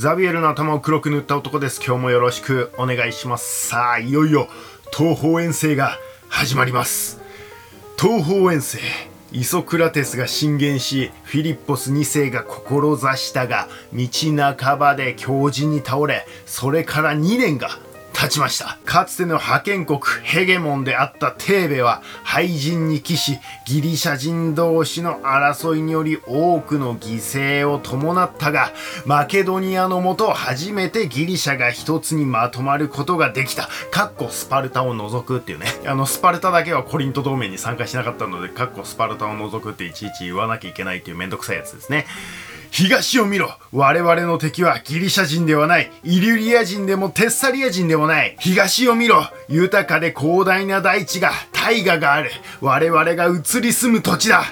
ザビエルの頭を黒く塗った男です。今日もよろしくお願いします。さあいよいよ東方遠征が始まります。東方遠征イソクラテスが進言しフィリッポス2世が志したが道半ばで狂人に倒れそれから2年が経ちました。かつての覇権国ヘゲモンであったテーベは廃人に帰しギリシャ人同士の争いにより多くの犠牲を伴ったがマケドニアのもと初めてギリシャが一つにまとまることができた。かっこスパルタを除くっていうね。あのスパルタだけはコリント同盟に参加しなかったのでかっこスパルタを除くっていちいち言わなきゃいけないっていうめんどくさいやつですね。東を見ろ。我々の敵はギリシャ人ではない。イリュリア人でもテッサリア人でもない。東を見ろ。豊かで広大な大地が大河がある。我々が移り住む土地だ。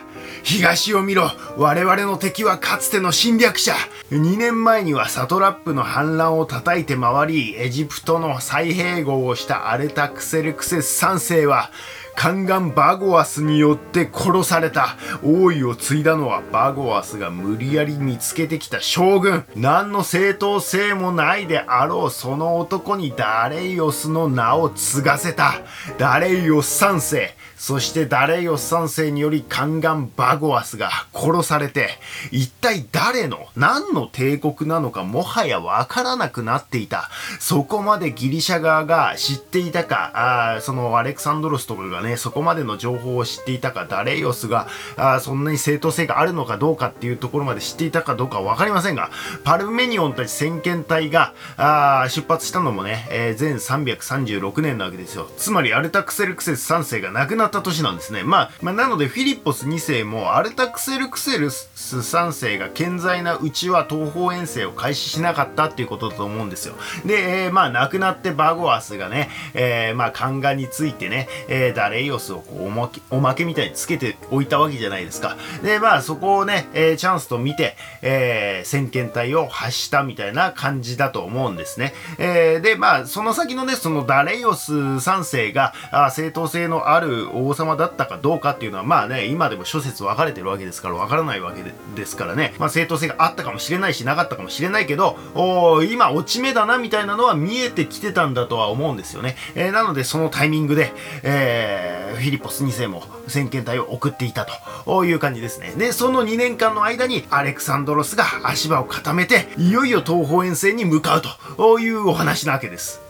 東を見ろ。我々の敵はかつての侵略者。2年前にはサトラップの反乱を叩いて回りエジプトの再併合をしたアルタクセルクセス3世は宦官バゴアスによって殺された。王位を継いだのはバゴアスが無理やり見つけてきた将軍。何の正当性もないであろうその男にダレイオスの名を継がせた。ダレイオス3世。そしてダレイオス3世により宦官バゴアスが殺されて。一体誰の？何の帝国なのかもはやわからなくなっていた。そこまでギリシャ側が知っていたか。あそのアレクサンドロスとかがねね、そこまでの情報を知っていたか、ダレイオスがあそんなに正当性があるのかどうかっていうところまで知っていたかどうか分かりませんが、パルメニオンたち先遣隊があ出発したのもね、えー、前336年なわけですよ。つまりアルタクセルクセス3世が亡くなった年なんですね。まあ、まあ、なのでフィリッポス2世もアルタクセルクセルス3世が健在なうちは東方遠征を開始しなかったっていうことだと思うんですよ。で、えー、まあ亡くなってバゴアスがね、えー、まあ宦官についてね、えー、ダレイオスをこうおまけおまけみたいにつけておいたわけじゃないですか。で、まあそこをね、えー、チャンスと見て、えー、先遣隊を発したみたいな感じだと思うんですね。えー、で、まあその先のね、そのダレイオス3世があ正当性のある王様だったかどうかっていうのは、まあね、今でも諸説分かれてるわけですから、分からないわけですですからね、まあ正当性があったかもしれないし、なかったかもしれないけど、お今落ち目だなみたいなのは見えてきてたんだとは思うんですよね。えー、なのでそのタイミングで、えーフィリポス2世も先遣隊を送っていたという感じですね。で、その2年間の間にアレクサンドロスが足場を固めて、いよいよ東方遠征に向かうというお話なわけです。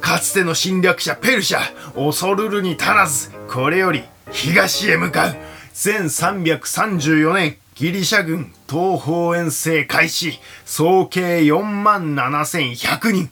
かつての侵略者ペルシャ、恐るるに足らず、これより東へ向かう。1334年、ギリシャ軍東方遠征開始、総計4万7100人。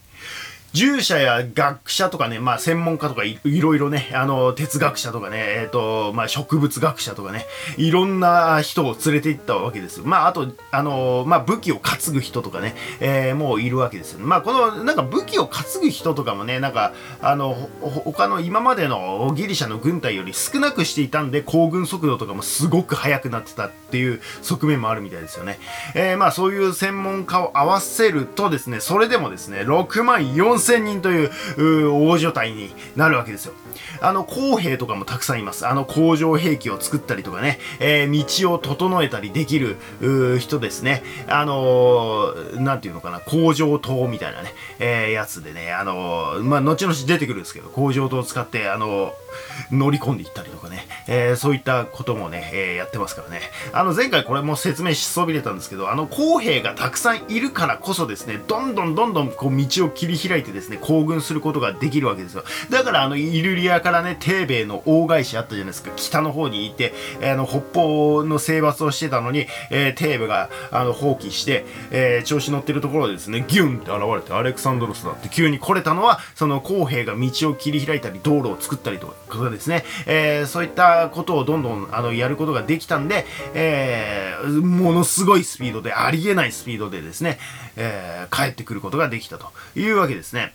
従者や学者とかね、まあ専門家とかいろいろね、あの、哲学者とかね、えっ、ー、と、まあ植物学者とかね、いろんな人を連れて行ったわけですよ。まああと、あの、まあ武器を担ぐ人とかね、えー、もういるわけですよ。まあこの、なんか武器を担ぐ人とかもね、なんか、あの、他の今までのギリシャの軍隊より少なくしていたんで、行軍速度とかもすごく速くなってたっていう側面もあるみたいですよね。えー、まあそういう専門家を合わせるとですね、それでもですね、6万4 4000人という大所帯になるわけですよ。あの、公兵とかもたくさんいます。あの、工場兵器を作ったりとかね、えー、道を整えたりできる人ですね。あのー、なんていうのかな、工場灯みたいなね、えー、やつでね、あのー、まあ、後々出てくるんですけど、工場灯を使って、あの乗り込んでいったりとかね、えそういったこともね、えやってますからね。あの、前回これも説明しそびれたんですけど、あの、公兵がたくさんいるからこそですね、どんどんどんどんこう道を切り開いてですね、行軍することができるわけですよ。だからあの、イルリアからね、テーベイの大返しあったじゃないですか、北の方にいて、あの、北方の征伐をしてたのに、えー、テーベが、あの、放棄して、えー、調子乗ってるところでですね、ギュンって現れて、アレクサンドロスだって急に来れたのは、その公兵が道を切り開いたり、道路を作ったりとかですね、えー、そういったことをどんどん、あの、やることができたんで、え、ものすごいスピードで、ありえないスピードでですね、えー、帰ってくることができたというわけですね。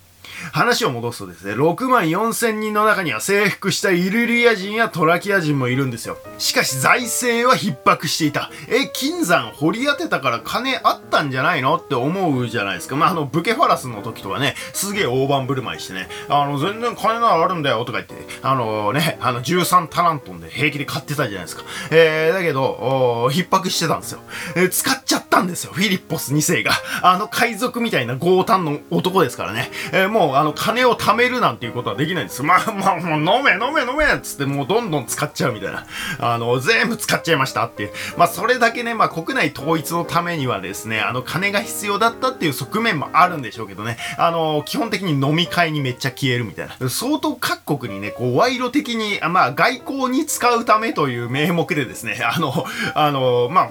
話を戻すとですね、6万4千人の中には征服したイルリア人やトラキア人もいるんですよ。しかし財政は逼迫していた。え、金山掘り当てたから金あったんじゃないのって思うじゃないですか。まあ、あの、ブケファラスの時とかね、すげえ大盤振る舞いしてね、あの、全然金ならあるんだよとか言って、あのね、あの、13タラントンで平気で買ってたじゃないですか。えー、だけど、逼迫してたんですよ。えー、使っちゃったんですよ、フィリッポス2世が。あの海賊みたいな強胆の男ですからね。えー、もう、あの、金を貯めるなんていうことはできないんです。まあ、まあ、もう飲め飲め飲めっつってもうどんどん使っちゃうみたいな。あの、全部使っちゃいましたっていう。まあ、それだけね、まあ、国内統一のためにはですね、あの、金が必要だったっていう側面もあるんでしょうけどね。あの、基本的に飲み会にめっちゃ消えるみたいな。相当各国にね、こう、賄賂的に、まあ、外交に使うためという名目でですね、あの、あの、まあ、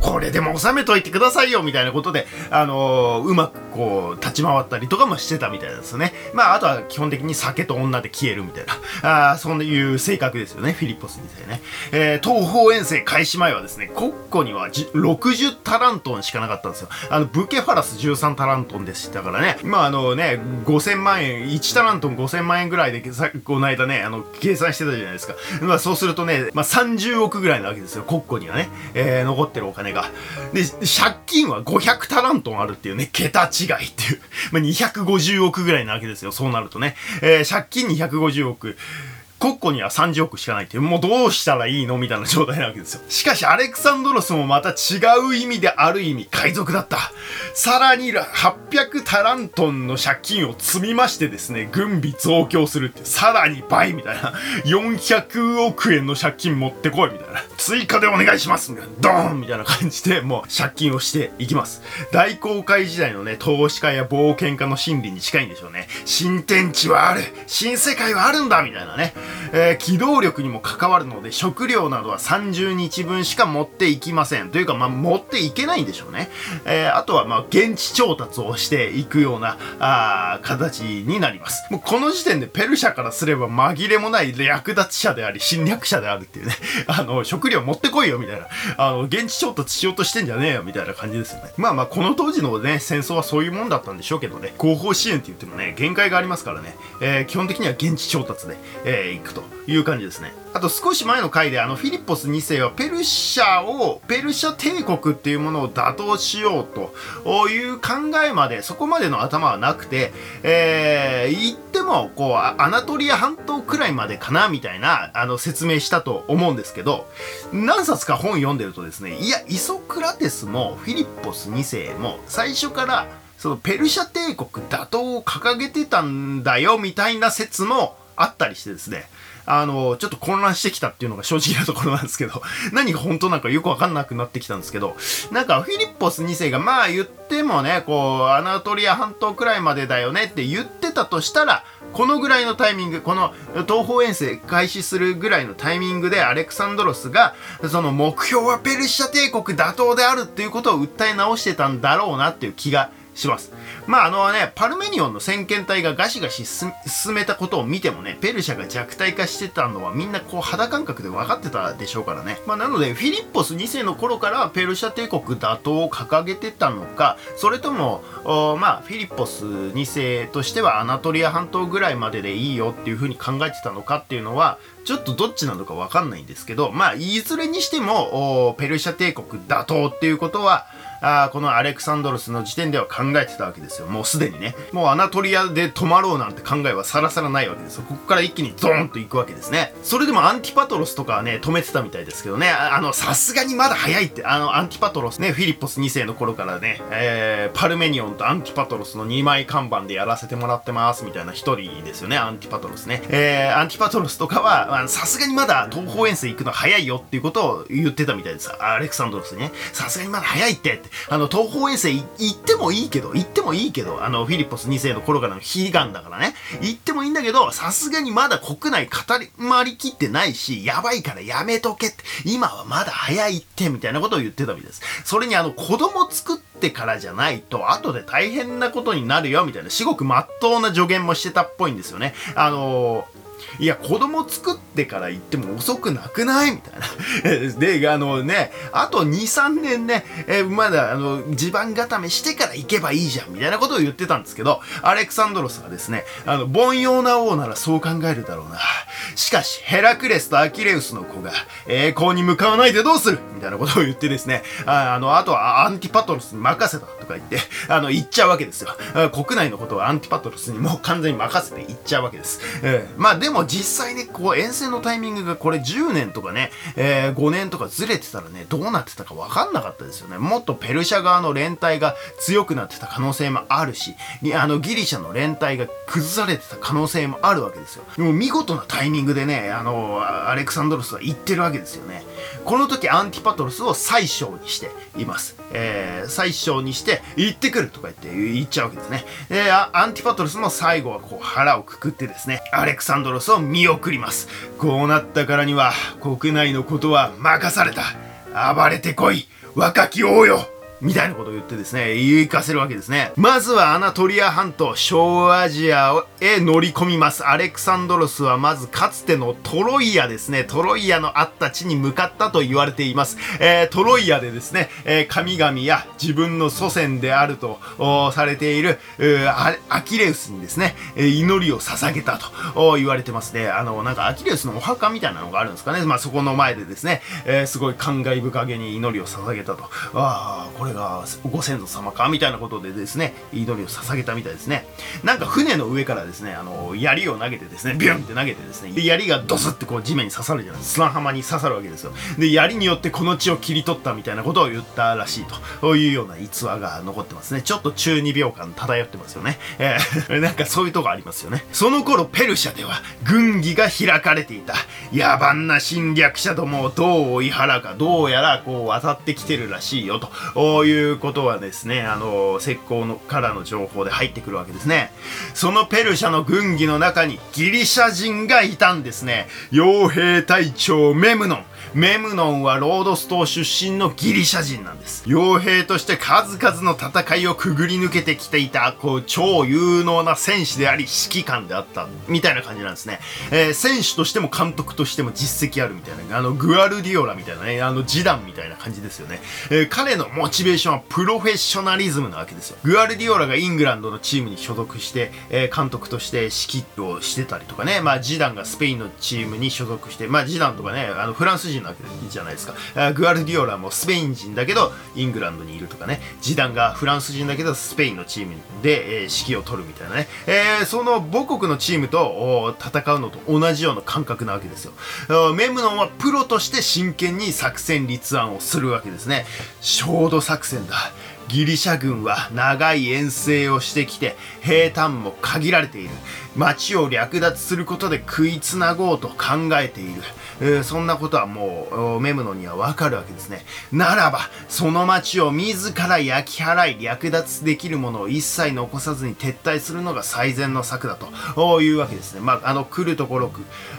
これでも収めといてくださいよみたいなことで、あのー、うまくこう、立ち回ったりとかもしてたみたいですね。まあ、あとは基本的に酒と女で消えるみたいな、あそういう性格ですよね、フィリッポスみたいね。えー、東方遠征開始前はですね、国庫には60タラントンしかなかったんですよ。あの、ブケファラス13タラントンでしたからね。まあ、あのね、5000万円、1タラントン5000万円ぐらいで、さこの間ね、あの、計算してたじゃないですか。まあ、そうするとね、まあ、30億ぐらいなわけですよ、国庫にはね。えー、残ってるお金が。で、借金は500タラントンあるっていうね、桁違いっていう。まあ、250億ぐらいなわけですよ、そうなるとね。えー、借金250億。国庫には30億しかないっていう、もうどうしたらいいのみたいな状態なわけですよ。しかし、アレクサンドロスもまた違う意味である意味、海賊だった。さらに800タラントンの借金を積みましてですね、軍備増強するって、さらに倍みたいな。400億円の借金持ってこいみたいな。追加でお願いしますみたいな。ドーンみたいな感じで、もう借金をしていきます。大航海時代のね、投資家や冒険家の心理に近いんでしょうね。新天地はある新世界はあるんだみたいなね。えー、機動力にも関わるので食料などは30日分しか持っていきません。というか、まあ、持っていけないんでしょうね、えー、あとはまあ現地調達をしていくようなあ形になります。もうこの時点でペルシャからすれば紛れもない略奪者であり侵略者であるっていうね。あの食料持ってこいよみたいな。あの現地調達しようとしてんじゃねえよみたいな感じですよね。まあまあこの当時のね戦争はそういうもんだったんでしょうけどね。後方支援って言ってもね限界がありますからね、えー、基本的には現地調達で、えー、いくという感じですね。あと少し前の回であのフィリッポス2世はペルシャを、ペルシャ帝国っていうものを打倒しようという考えまで、そこまでの頭はなくて、えー、言ってもこうアナトリア半島くらいまでかなみたいなあの説明したと思うんですけど、何冊か本読んでるとですね、いや、イソクラテスもフィリッポス2世も最初からそのペルシャ帝国打倒を掲げてたんだよみたいな説もあったりしてですね、あの、ちょっと混乱してきたっていうのが正直なところなんですけど、何が本当なのかよくわかんなくなってきたんですけど、なんかフィリッポス2世がまあ言ってもね、こう、アナトリア半島くらいまでだよねって言ってたとしたら、このぐらいのタイミング、この東方遠征開始するぐらいのタイミングでアレクサンドロスが、その目標はペルシャ帝国打倒であるっていうことを訴え直してたんだろうなっていう気がします。まああのね、パルメニオンの先遣隊がガシガシ進めたことを見てもね、ペルシャが弱体化してたのはみんなこう肌感覚で分かってたでしょうからね。まあなので、フィリッポス2世の頃からペルシャ帝国打倒を掲げてたのか、それとも、まあフィリッポス2世としてはアナトリア半島ぐらいまででいいよっていうふうに考えてたのかっていうのは、ちょっとどっちなのかわかんないんですけど、まあ、いずれにしても、ペルシャ帝国打倒っていうことは、あこのアレクサンドロスの時点では考えてたわけですよ。もうすでにね。もうアナトリアで止まろうなんて考えはさらさらないわけですよ。ここから一気にドーンと行くわけですね。それでもアンティパトロスとかはね、止めてたみたいですけどね。あの、さすがにまだ早いって、あの、アンティパトロスね、フィリッポス2世の頃からね、えー、パルメニオンとアンティパトロスの2枚看板でやらせてもらってますみたいな一人ですよね、アンティパトロスね。えー、アンティパトロスとかは、さすがにまだ東方遠征行くの早いよっていうことを言ってたみたいです。アレクサンドロスね。さすがにまだ早いってって。あの、東方遠征行ってもいいけど、行ってもいいけど、あの、フィリッポス2世の頃からの悲願だからね。行ってもいいんだけど、さすがにまだ国内語り回りきってないし、やばいからやめとけって、今はまだ早いって、みたいなことを言ってたみたいです。それにあの、子供作ってからじゃないと、後で大変なことになるよ、みたいな、至極真っ当な助言もしてたっぽいんですよね。あのーいや、子供作ってから行っても遅くなくない？みたいな。で、あのね、あと2、3年ね、え、まだ、あの、地盤固めしてから行けばいいじゃん、みたいなことを言ってたんですけど、アレクサンドロスがですね、あの、凡庸な王ならそう考えるだろうな。しかし、ヘラクレスとアキレウスの子が、栄光に向かわないでどうする？みたいなことを言ってですね、ああの、あとはアンティパトロスに任せたとか言って、あの、行っちゃうわけですよ。国内のことはアンティパトロスにもう完全に任せて行っちゃうわけです。えー、まあででも実際ね、こう遠征のタイミングがこれ10年とかね、えー、5年とかずれてたらね、どうなってたか分かんなかったですよね。もっとペルシャ側の連帯が強くなってた可能性もあるし、あのギリシャの連帯が崩されてた可能性もあるわけですよ。でも見事なタイミングでね、あの、アレクサンドロスは行ってるわけですよね。この時アンティパトロスを宰相にしています。えー、宰相にして行ってくるとか言って行っちゃうわけですね。で、アンティパトロスも最後はこう腹をくくってですね、アレクサンドロスを見送ります。こうなったからには国内のことは任された。暴れてこい若き王よみたいなことを言ってですね、言いかせるわけですね。まずはアナトリア半島、小アジアへ乗り込みます。アレクサンドロスはまずかつてのトロイアですね、トロイアのあった地に向かったと言われています。えー、トロイアでですね、えー、神々や自分の祖先であるとされているアキレウスにですね、祈りを捧げたと言われてますね。あの、なんかアキレウスのお墓みたいなのがあるんですかね。まあそこの前でですね、えー、すごい感慨深げに祈りを捧げたと。ああ、これれがご先祖様かみたいなことでですね祈りを捧げたみたいですね。なんか船の上からですねあの槍を投げてですねビュンって投げてですねで槍がドスってこう地面に刺さるじゃないですか。砂浜に刺さるわけですよ。で槍によってこの地を切り取ったみたいなことを言ったらしいと。いうような逸話が残ってますね。ちょっと中二病感漂ってますよね。えー、なんかそういうとこありますよね。その頃ペルシャでは軍議が開かれていた。野蛮な侵略者どもをどう追い払うかどうやらこう渡ってきてるらしいよと。ういうことはですね、あの、石膏のからの情報で入ってくるわけですね。そのペルシャの軍議の中にギリシャ人がいたんですね。傭兵隊長メムノン。メムノンはロードス島出身のギリシャ人なんです。傭兵として数々の戦いをくぐり抜けてきていた、こう、超有能な戦士であり、指揮官であった、みたいな感じなんですね。えー、選手としても監督としても実績あるみたいな、あの、グアルディオラみたいなね、あの、ジダンみたいな感じですよね。えー、彼のモチベーションはプロフェッショナリズムなわけですよ。グアルディオラがイングランドのチームに所属して、えー、監督として指揮をしてたりとかね、まあ、ジダンがスペインのチームに所属して、まあ、ジダンとかね、あの、フランス人なわけじゃないですか。グアルディオラもスペイン人だけど、イングランドにいるとかね、ジダンがフランス人だけど、スペインのチームで、えー、指揮を取るみたいなね、えー、その母国のチームと戦うのと同じような感覚なわけですよ。メムノンはプロとして真剣に作戦立案をするわけですね。焦土作戦だ。ギリシャ軍は長い遠征をしてきて兵隊も限られている町を略奪することで食いつなごうと考えているえー、そんなことはもうメムノにはわかるわけですね。ならばその町を自ら焼き払い略奪できるものを一切残さずに撤退するのが最善の策だというわけですね。まああの来るところ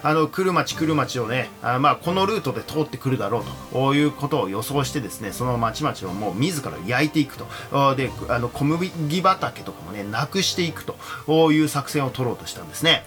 あの来る町来る町をねあまあこのルートで通ってくるだろうということを予想してですねその町々をもう自ら焼いていくと。であの小麦畑とかもねなくしていくという作戦を取ろうとしたんですね。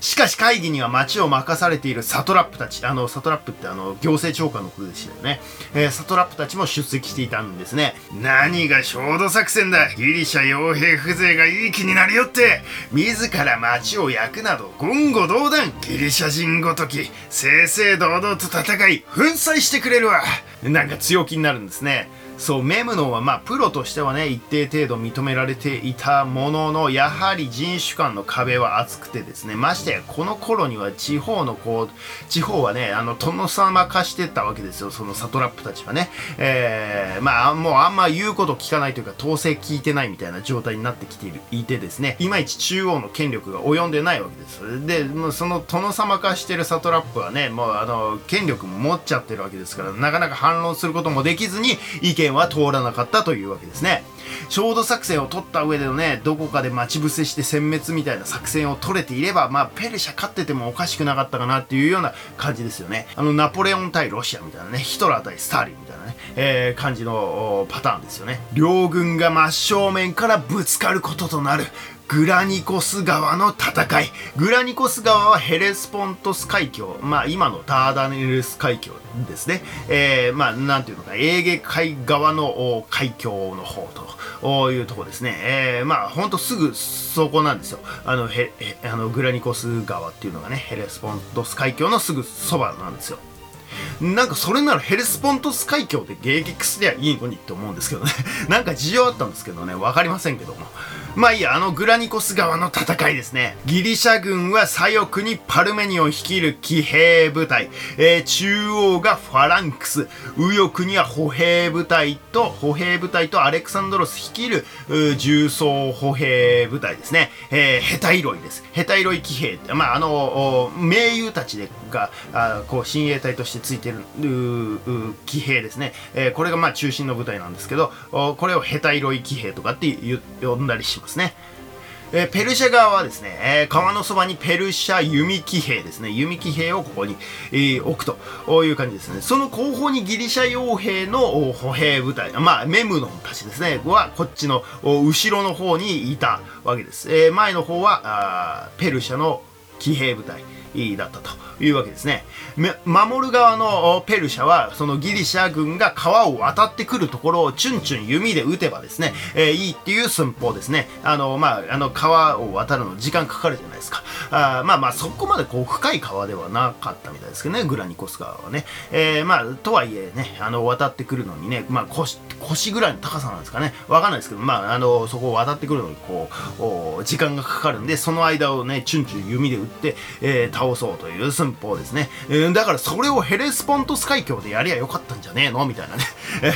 しかし会議には町を任されているサトラップたち、あの、サトラップってあの、行政長官のことでしたよね。えー、サトラップたちも出席していたんですね。何が焦土作戦だギリシャ傭兵風情がいい気になりよって自ら町を焼くなど言語道断ギリシャ人ごとき正々堂々と戦い粉砕してくれるわなんか強気になるんですね。そうメムノンはまあプロとしてはね一定程度認められていたもののやはり人種間の壁は厚くてですねましてやこの頃には地方のこう地方はねあの殿様化してたわけですよそのサトラップたちはね。えー、まあもうあんま言うこと聞かないというか統制聞いてないみたいな状態になってきているいてですねいまいち中央の権力が及んでないわけです。でもうその殿様化してるサトラップはねもうあの権力も持っちゃってるわけですからなかなか反論することもできずに意見件は通らなかったというわけですね。焦土作戦を取った上でのね、どこかで待ち伏せして殲滅みたいな作戦を取れていれば、まあ、ペルシャ勝っててもおかしくなかったかなっていうような感じですよね。あの、ナポレオン対ロシアみたいなね、ヒトラー対スターリンみたいなね、えー、感じのパターンですよね。両軍が真正面からぶつかることとなる。グラニコス川の戦い。グラニコス川はヘレスポントス海峡、まあ今のダーダネルス海峡ですね。えー、まあなんていうのか、エーゲ海側の海峡の方というとこですね。えー、まあほんとすぐそこなんですよ。あのヘあのグラニコス川っていうのがね、ヘレスポントス海峡のすぐそばなんですよ。なんかそれならヘレスポントス海峡で迎撃すりゃいいのにって思うんですけどね。なんか事情あったんですけどね、わかりませんけども。まあいいや、あのグラニコス川の戦いですね。ギリシャ軍は左翼にパルメニオン率いる騎兵部隊、えー、中央がファランクス、右翼には歩兵部隊と、歩兵部隊とアレクサンドロス率いる重装歩兵部隊ですね。えー、ヘタイロイです。ヘタイロイ騎兵って、まああの、盟友たちでが、あこう親衛隊としてついてる騎兵ですね。えー、これがまあ中心の部隊なんですけど、これをヘタイロイ騎兵とかって呼んだりします。ね。えー、ペルシャ側はですね、えー、川のそばにペルシャ弓騎兵ですね、弓騎兵をここに、えー、置くという感じですね。その後方にギリシャ傭兵の歩兵部隊、まあ、メムノンたちですね、はこっちの後ろの方にいたわけです。え前の方はあペルシャの騎兵部隊。だったというわけですね。守る側のペルシャは、そのギリシャ軍が川を渡ってくるところをチュンチュン弓で撃てばですね、えー、いいっていう寸法ですね。あの、まあ、あの、川を渡るの時間かかるじゃないですか。あまあまあ、そこまでこう、深い川ではなかったみたいですけどね、グラニコス川はね。えー、まあ、とはいえね、あの、渡ってくるのにね、まあ、腰、腰ぐらいの高さなんですかね。わかんないですけど、まあ、あの、そこを渡ってくるのに、こう、時間がかかるんで、その間をね、チュンチュン弓で撃って、えー、倒そうという寸法ですね。えー、だからそれをヘレスポントス海峡でやりゃよかったんじゃねえの？みたいなね、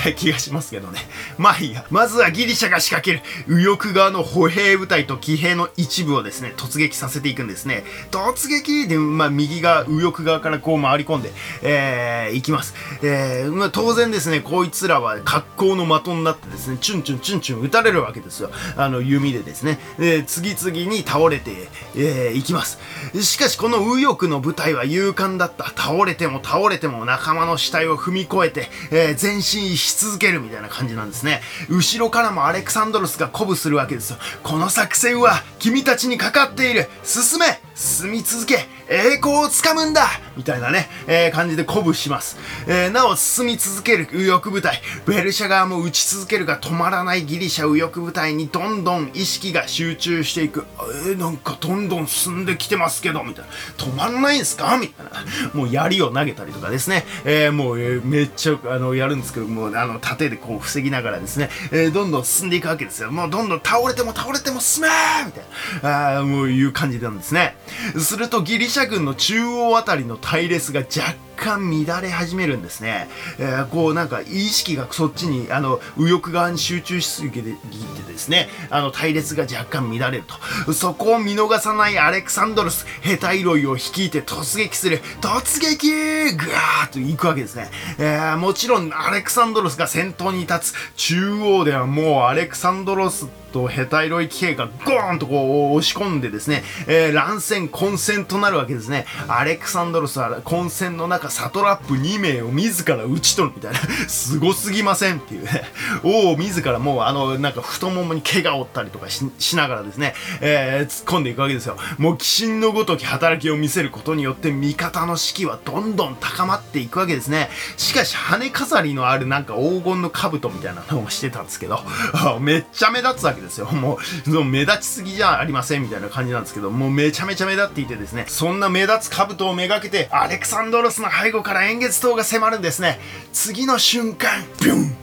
え、気がしますけどね。まあいいや。まずはギリシャが仕掛ける右翼側の歩兵部隊と騎兵の一部をですね、突撃させていくんですね。突撃で、まあ右側、右翼側からこう回り込んで、えー、行きます。えー、まあ当然ですね、こいつらは格好の的になってですね、チュンチュンチュンチュン撃たれるわけですよ。あの弓でですね。で、次々に倒れて、えー、行きます。しかしこの右右翼の部隊は勇敢だった。倒れても倒れても仲間の死体を踏み越えて、えー、前進し続けるみたいな感じなんですね。後ろからもアレクサンドロスが鼓舞するわけですよ。この作戦は君たちにかかっている。進め進み続け栄光をつかむんだみたいなね、えー、感じで鼓舞します。えー、なお進み続ける右翼部隊、ベルシャ側も撃ち続けるが止まらないギリシャ右翼部隊にどんどん意識が集中していく。えー、なんかどんどん進んできてますけど、みたいな。止まらないんすか？みたいな。もう槍を投げたりとかですね。えー、もう、えー、めっちゃ、あの、やるんですけど、もう、あの、盾でこう防ぎながらですね、えー、どんどん進んでいくわけですよ。もうどんどん倒れても倒れても進めみたいな。ああもういう感じなんですね。するとギリシャ軍の中央あたりの隊列が若干乱れ始めるんですね。えー、こうなんか意識がそっちに、あの、右翼側に集中しすぎてですね、あの、隊列が若干乱れると。そこを見逃さないアレクサンドロス、ヘタイロイを率いて突撃する。突撃ぐわーっと行くわけですね。えー、もちろんアレクサンドロスが先頭に立つ。中央ではもうアレクサンドロスとヘタイロイ騎兵がゴーンとこう押し込んでですね、えー、乱戦混戦となるわけですね。アレクサンドロスは混戦の中サトラップ2名を自ら撃ち取るみたいな、すごすぎませんっていうね。王を自らもうあの、なんか太ももに怪我を負ったりとかしながらですね、えー、突っ込んでいくわけですよ。もう鬼神のごとき働きを見せることによって味方の士気はどんどん高まっていくわけですね。しかし羽飾りのあるなんか黄金の兜みたいなのをしてたんですけど、めっちゃ目立つわけですよ。もう、目立ちすぎじゃありませんみたいな感じなんですけど、もうめちゃめちゃ目立っていてですね、そんな目立つ兜をめがけて、アレクサンドロスの背後から円月塔が迫るんですね。次の瞬間、ビュン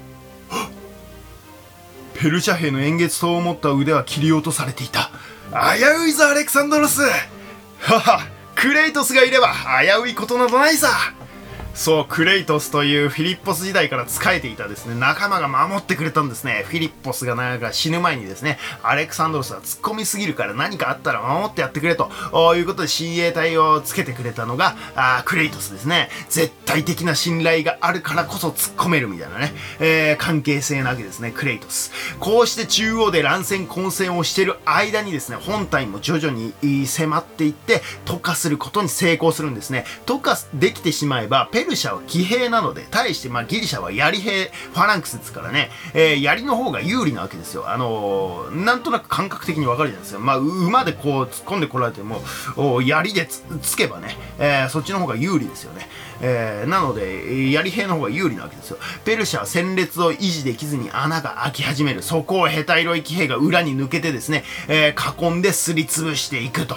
ペルシャ兵の円月塔を持った腕は切り落とされていた。危ういぞ、アレクサンドロスはは、クレイトスがいれば危ういことなどないさそう、クレイトスというフィリッポス時代から仕えていたですね、仲間が守ってくれたんですね。フィリッポスがなんか死ぬ前にですね、アレクサンドロスは突っ込みすぎるから何かあったら守ってやってくれということで親衛隊をつけてくれたのが、あクレイトスですね。絶対的な信頼があるからこそ突っ込めるみたいなね、えー、関係性なわけですね、クレイトス。こうして中央で乱戦混戦をしている間にですね、本体も徐々に迫っていって、溶かすることに成功するんですね。溶かできてしまえば、ペルシャは騎兵なので、対してまあギリシャは槍兵、ファランクスですからね、えー、槍の方が有利なわけですよ。あのー、なんとなく感覚的にわかるじゃないですか。まあ、馬でこう突っ込んでこられても、槍でつけばね、えー、そっちの方が有利ですよね。えー、なので、槍兵の方が有利なわけですよ。ペルシャは戦列を維持できずに穴が開き始める。そこをヘタイロイ騎兵が裏に抜けてですね、えー、囲んですりつぶしていくと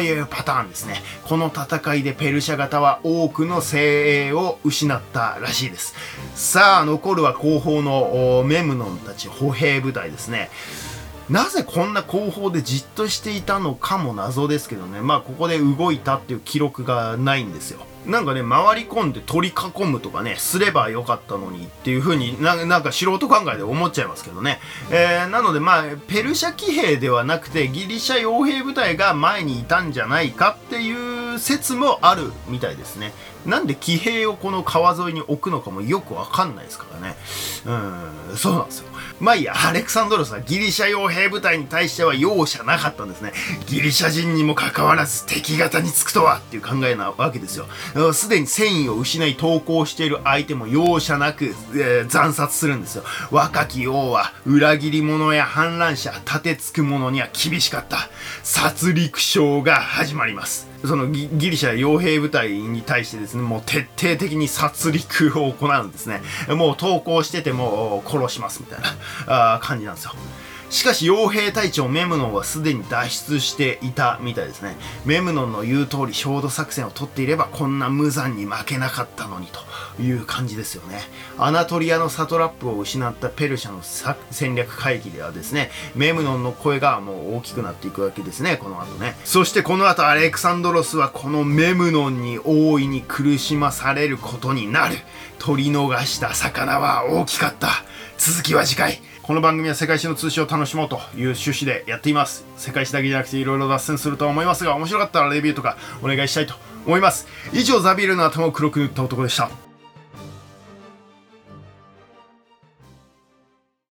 いうパターンですね。この戦いでペルシャ型は多くの精鋭を失ったらしいです。さあ、残るは後方のメムノンたち歩兵部隊ですね。なぜこんな後方でじっとしていたのかも謎ですけどね。まあ、ここで動いたっていう記録がないんですよ。なんかね、回り込んで取り囲むとかね、すればよかったのにっていう風にななんか素人考えで思っちゃいますけどね。えー、なのでまあ、ペルシャ騎兵ではなくて、ギリシャ傭兵部隊が前にいたんじゃないかっていう説もあるみたいですね。なんで騎兵をこの川沿いに置くのかもよくわかんないですからね。うん、そうなんですよ。まあいいや、アレクサンドロスはギリシャ傭兵部隊に対しては容赦なかったんですね。ギリシャ人にもかかわらず敵方につくとはっていう考えなわけですよ。すでに戦意を失い投降している相手も容赦なく、えー、惨殺するんですよ。若き王は裏切り者や反乱者、立てつく者には厳しかった。殺戮将が始まります。そのギリシャ傭兵部隊に対してですね、もう徹底的に殺戮を行うんですね。もう投降してても殺しますみたいな感じなんですよ。しかし傭兵隊長メムノンはすでに脱出していたみたいですね。メムノンの言う通り焦土作戦を取っていればこんな無残に負けなかったのにという感じですよね。アナトリアのサトラップを失ったペルシャの戦略会議ではですね、メムノンの声がもう大きくなっていくわけですね、この後ね。そしてこの後アレクサンドロスはこのメムノンに大いに苦しまされることになる。取り逃した魚は大きかった。続きは次回。この番組は世界史の通信を楽しもうという趣旨でやっています。世界史だけじゃなくていろいろ脱線するとは思いますが、面白かったらレビューとかお願いしたいと思います。以上、ザビールの頭を黒く塗った男でした。